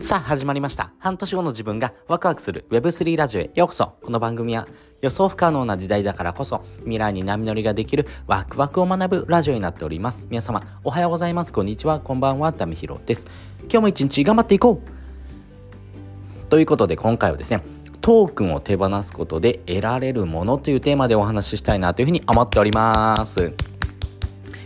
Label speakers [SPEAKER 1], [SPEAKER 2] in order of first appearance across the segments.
[SPEAKER 1] さあ始まりました。半年後の自分がワクワクする Web3 ラジオへようこそ。この番組は予想不可能な時代だからこそ未来に波乗りができるワクワクを学ぶラジオになっております。皆様おはようございます。こんにちは。こんばんは。タミヒロです。今日も一日頑張っていこう。ということで今回はですねトークンを手放すことで得られるものというテーマでお話ししたいなというふうに思っております。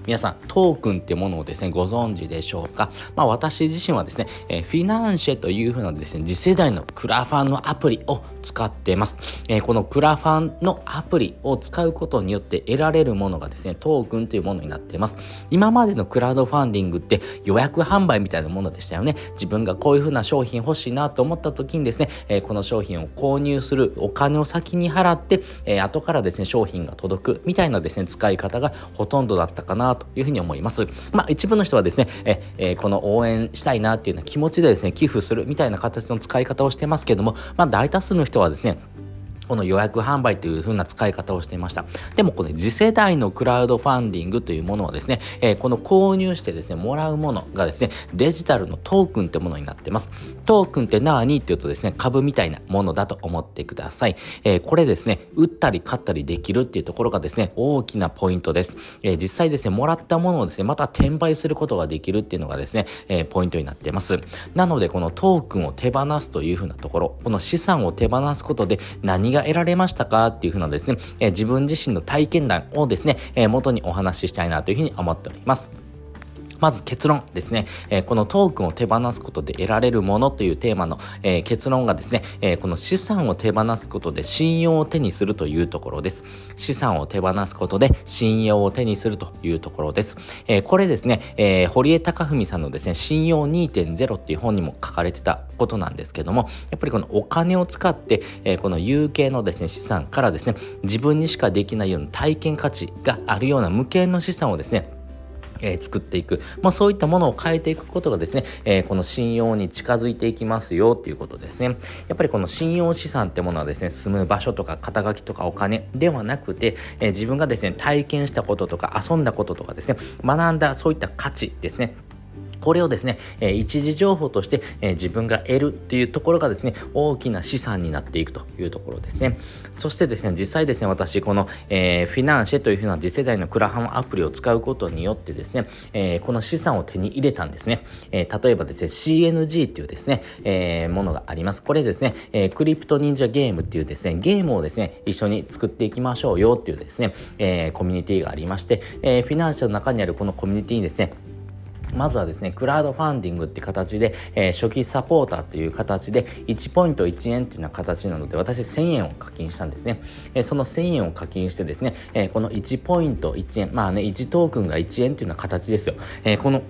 [SPEAKER 1] 皆さんトークンってものをですねご存知でしょうか、まあ、私自身はですね、えー、フィナンシェというふうなですね次世代のクラファンのアプリを使っています、えー、このクラファンのアプリを使うことによって得られるものがですねトークンというものになっています。今までのクラウドファンディングって予約販売みたいなものでしたよね。自分がこういうふうな商品欲しいなと思った時にですね、えー、この商品を購入するお金を先に払って、え、後からですね商品が届くみたいなですね使い方がほとんどだったかなというふうに思います。まあ、一部の人はですね、ええこの応援したいなっていうような気持ちでですね、寄付するみたいな形の使い方をしてますけども、まあ、大多数の人はですね、この予約販売という風な使い方をしていました。でもこの次世代のクラウドファンディングというものはですね、えー、この購入してですね、もらうものがですね、デジタルのトークンってものになってます。トークンって何っていうとですね、株みたいなものだと思ってください。えー、これですね、売ったり買ったりできるっていうところがですね、大きなポイントです。えー、実際ですね、もらったものをですね、また転売することができるっていうのがですね、えポイントになってます。なので、このトークンを手放すという風なところ、この資産を手放すことで何が得られましたかっていう風なですね、え自分自身の体験談をですね、え元にお話ししたいなというふうに思っております。まず結論ですね、えー、このトークンを手放すことで得られるものというテーマの、えー、結論がですね、えー、この資産を手放すことで信用を手にするというところです。資産を手放すことで信用を手にするというところです。えこれですね、え堀江貴文さんのですね、信用2.0っていう本にも書かれてたことなんですけども、やっぱりこのお金を使って、えこの有形のですね、資産からですね、自分にしかできないような体験価値があるような無形の資産をですね、えー、作っていく、まあ、そういったものを変えていくことがですね、えー、この信用に近づいていきますよっていうことですね。やっぱりこの信用資産ってものはですね、住む場所とか肩書きとかお金ではなくて、えー、自分がですね、体験したこととか遊んだこととかですね、学んだそういった価値ですね。これをですね、え、一時情報として、え、自分が得るっていうところがですね、大きな資産になっていくというところですね。そしてですね、実際ですね、私、この、えー、フィナンシェというふうな次世代のクラハンアプリを使うことによってですね、えー、この資産を手に入れたんですね。えー、例えばですね、CNG っていうですね、え、ものがあります。これですね、え、クリプト忍者ゲームっていうですね、ゲームをですね、一緒に作っていきましょうよっていうですね、え、コミュニティがありまして、え、フィナンシェの中にあるこのコミュニティにですね、まずはですね、クラウドファンディングって形で、えー、初期サポーターという形で、1ポイント1円っていうような形なので、私1000円を課金したんですね。えー、その1000円を課金してですね、えー、この1ポイント1円、まあね、1トークンが1円っていうような形ですよ。えこの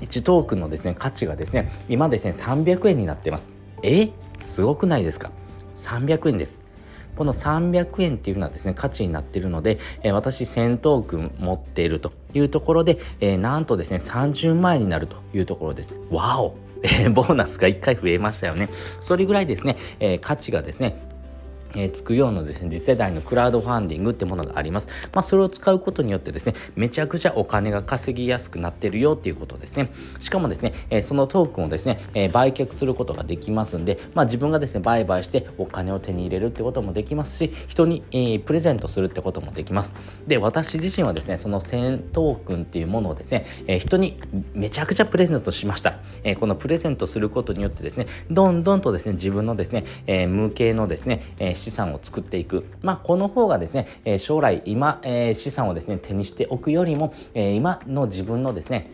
[SPEAKER 1] 1トークンのですね、価値がですね、今ですね、300円になってます。えすごくないですか ?300 円です。この300円っていうのはですね、価値になっているので、えー、私1000トークン持っているというところで、えー、なんとですね、30万円になるというところです。わお、ボーナスが1回増えましたよね。それぐらいですね、えー、価値がですね、え、つくようなですね、次世代のクラウドファンディングってものがあります。まあ、それを使うことによってですね、めちゃくちゃお金が稼ぎやすくなってるよっていうことですね。しかもですね、え、そのトークンをですね、え、売却することができますんで、まあ、自分がですね、売買してお金を手に入れるってこともできますし、人に、え、プレゼントするってこともできます。で、私自身はですね、その1000トークンっていうものをですね、え、人にめちゃくちゃプレゼントしました。え、このプレゼントすることによってですね、どんどんとですね、自分のですね、え、無形のですね、え、資産を作っていく。まあ、この方がですね、え将来今、え資産をですね、手にしておくよりも、え今の自分のですね、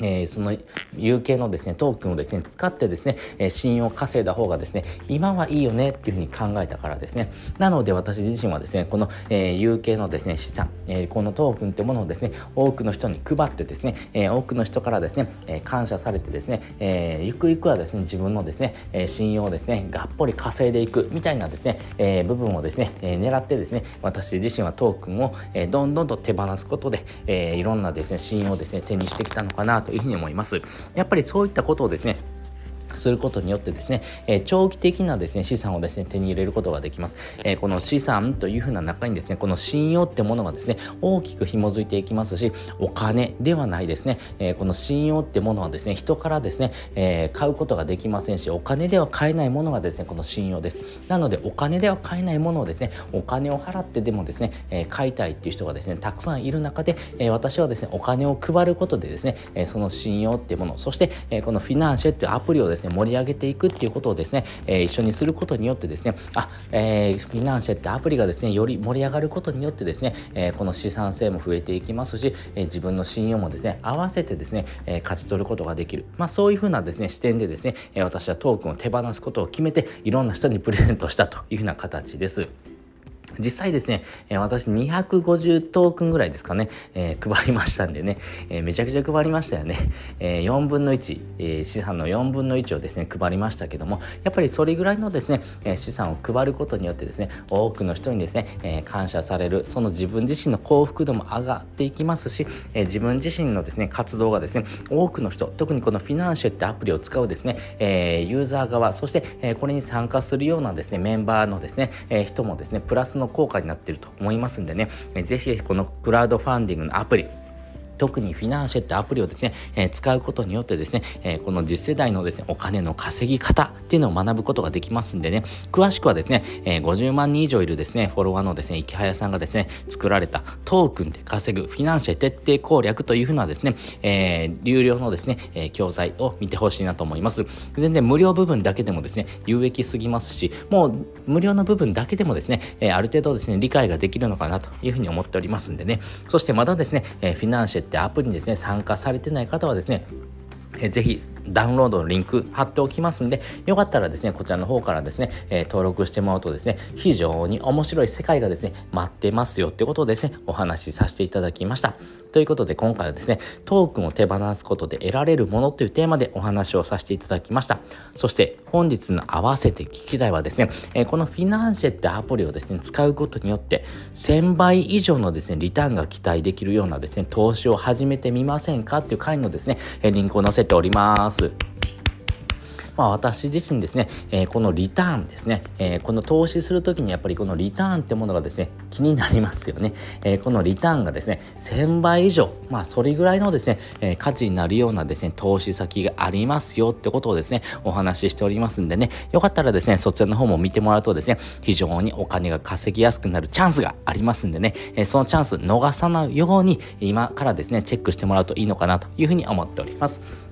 [SPEAKER 1] えー、その有形のですねトークンをですね使ってですね、えー、信用を稼いだ方がですね今はいいよねっていうふうに考えたからですね。なので私自身はですねこの、えー、有形のですね資産、えー、このトークンってものをですね多くの人に配ってですね、えー、多くの人からですね、えー、感謝されてですね、えー、ゆくゆくはですね自分のですね、えー、信用をですねがっぽり稼いでいくみたいなですね、えー、部分をですね、えー、狙ってですね私自身はトークンを、えー、どんどんと手放すことで、えー、いろんなですね信用をですね手にしてきたのかなとというふうに思います。やっぱりそういったことをですねすることによってですね、えー、長期的なですね、資産をですね、手に入れることができます。えー、この資産というふうな中にですね、この信用ってものがですね、大きく紐づいていきますし、お金ではないですね、えー、この信用ってものはですね、人からですね、え買うことができませんし、お金では買えないものがですね、この信用です。なので、お金では買えないものをですね、お金を払ってでもですね、え買いたいっていう人がですね、たくさんいる中で、え私はですね、お金を配ることでですね、えその信用っていうもの、そして、えこのフィナンシェっていうアプリをですね、盛り上げていくっていうことをですね、え一緒にすることによってですね、あ、えー、フィナンシェってアプリがですね、より盛り上がることによってですね、えこの資産性も増えていきますし、え自分の信用もですね、合わせてですね、え勝ち取ることができる。まあそういうふうなですね、視点でですね、え私はトークンを手放すことを決めて、いろんな人にプレゼントしたというふうな形です。実際ですね、え、私250トークンぐらいですかね、えー、配りましたんでね、えー、めちゃくちゃ配りましたよね。え4分の1、え資産の4分の1をですね、配りましたけども、やっぱりそれぐらいのですね、え資産を配ることによってですね、多くの人にですね、え感謝される、その自分自身の幸福度も上がっていきますし、え自分自身のですね、活動がですね、多くの人、特にこのフィナンシェってアプリを使うですね、えユーザー側、そして、えこれに参加するようなですね、メンバーのですね、え人もですね、プラスの効果になっていると思いますんでね、えー、ぜひこのクラウドファンディングのアプリ特にフィナンシェってアプリをですね、えー、使うことによってですね、えー、この次世代のですね、お金の稼ぎ方っていうのを学ぶことができますんでね、詳しくはですね、えー、50万人以上いるですね、フォロワーのですね、池早さんがですね、作られたトークンで稼ぐフィナンシェ徹底攻略というふうなですね、えー、有料のですね、えー、教材を見てほしいなと思います。全然無料部分だけでもですね、有益すぎますし、もう無料の部分だけでもですね、えー、ある程度ですね、理解ができるのかなというふうに思っておりますんでね、そしてまだですね、えー、フィナンシェってアプリにですね参加されてない方はですねえぜひダウンロードのリンク貼っておきますんで、よかったらですね、こちらの方からですね、えー、登録してもらうとですね、非常に面白い世界がですね、待ってますよってことをですね、お話しさせていただきました。ということで今回はですね、トークンを手放すことで得られるものというテーマでお話をさせていただきました。そして本日の合わせて聞きたいはですね、え、このフィナンシェってアプリをですね、使うことによって1000倍以上のですね、リターンが期待できるようなですね、投資を始めてみませんかっていう回のですね、リンクを載せております。まあ、私自身ですね、えー、このリターンですね、えー、この投資するときにやっぱりこのリターンってものがですね、気になりますよね。えー、このリターンがですね、1000倍以上、まあ、それぐらいのですね、え価値になるようなですね、投資先がありますよってことをですね、お話ししておりますんでね、よかったらですね、そちらの方も見てもらうとですね、非常にお金が稼ぎやすくなるチャンスがありますんでね、えそのチャンス逃さないように、今からですね、チェックしてもらうといいのかなというふうに思っております。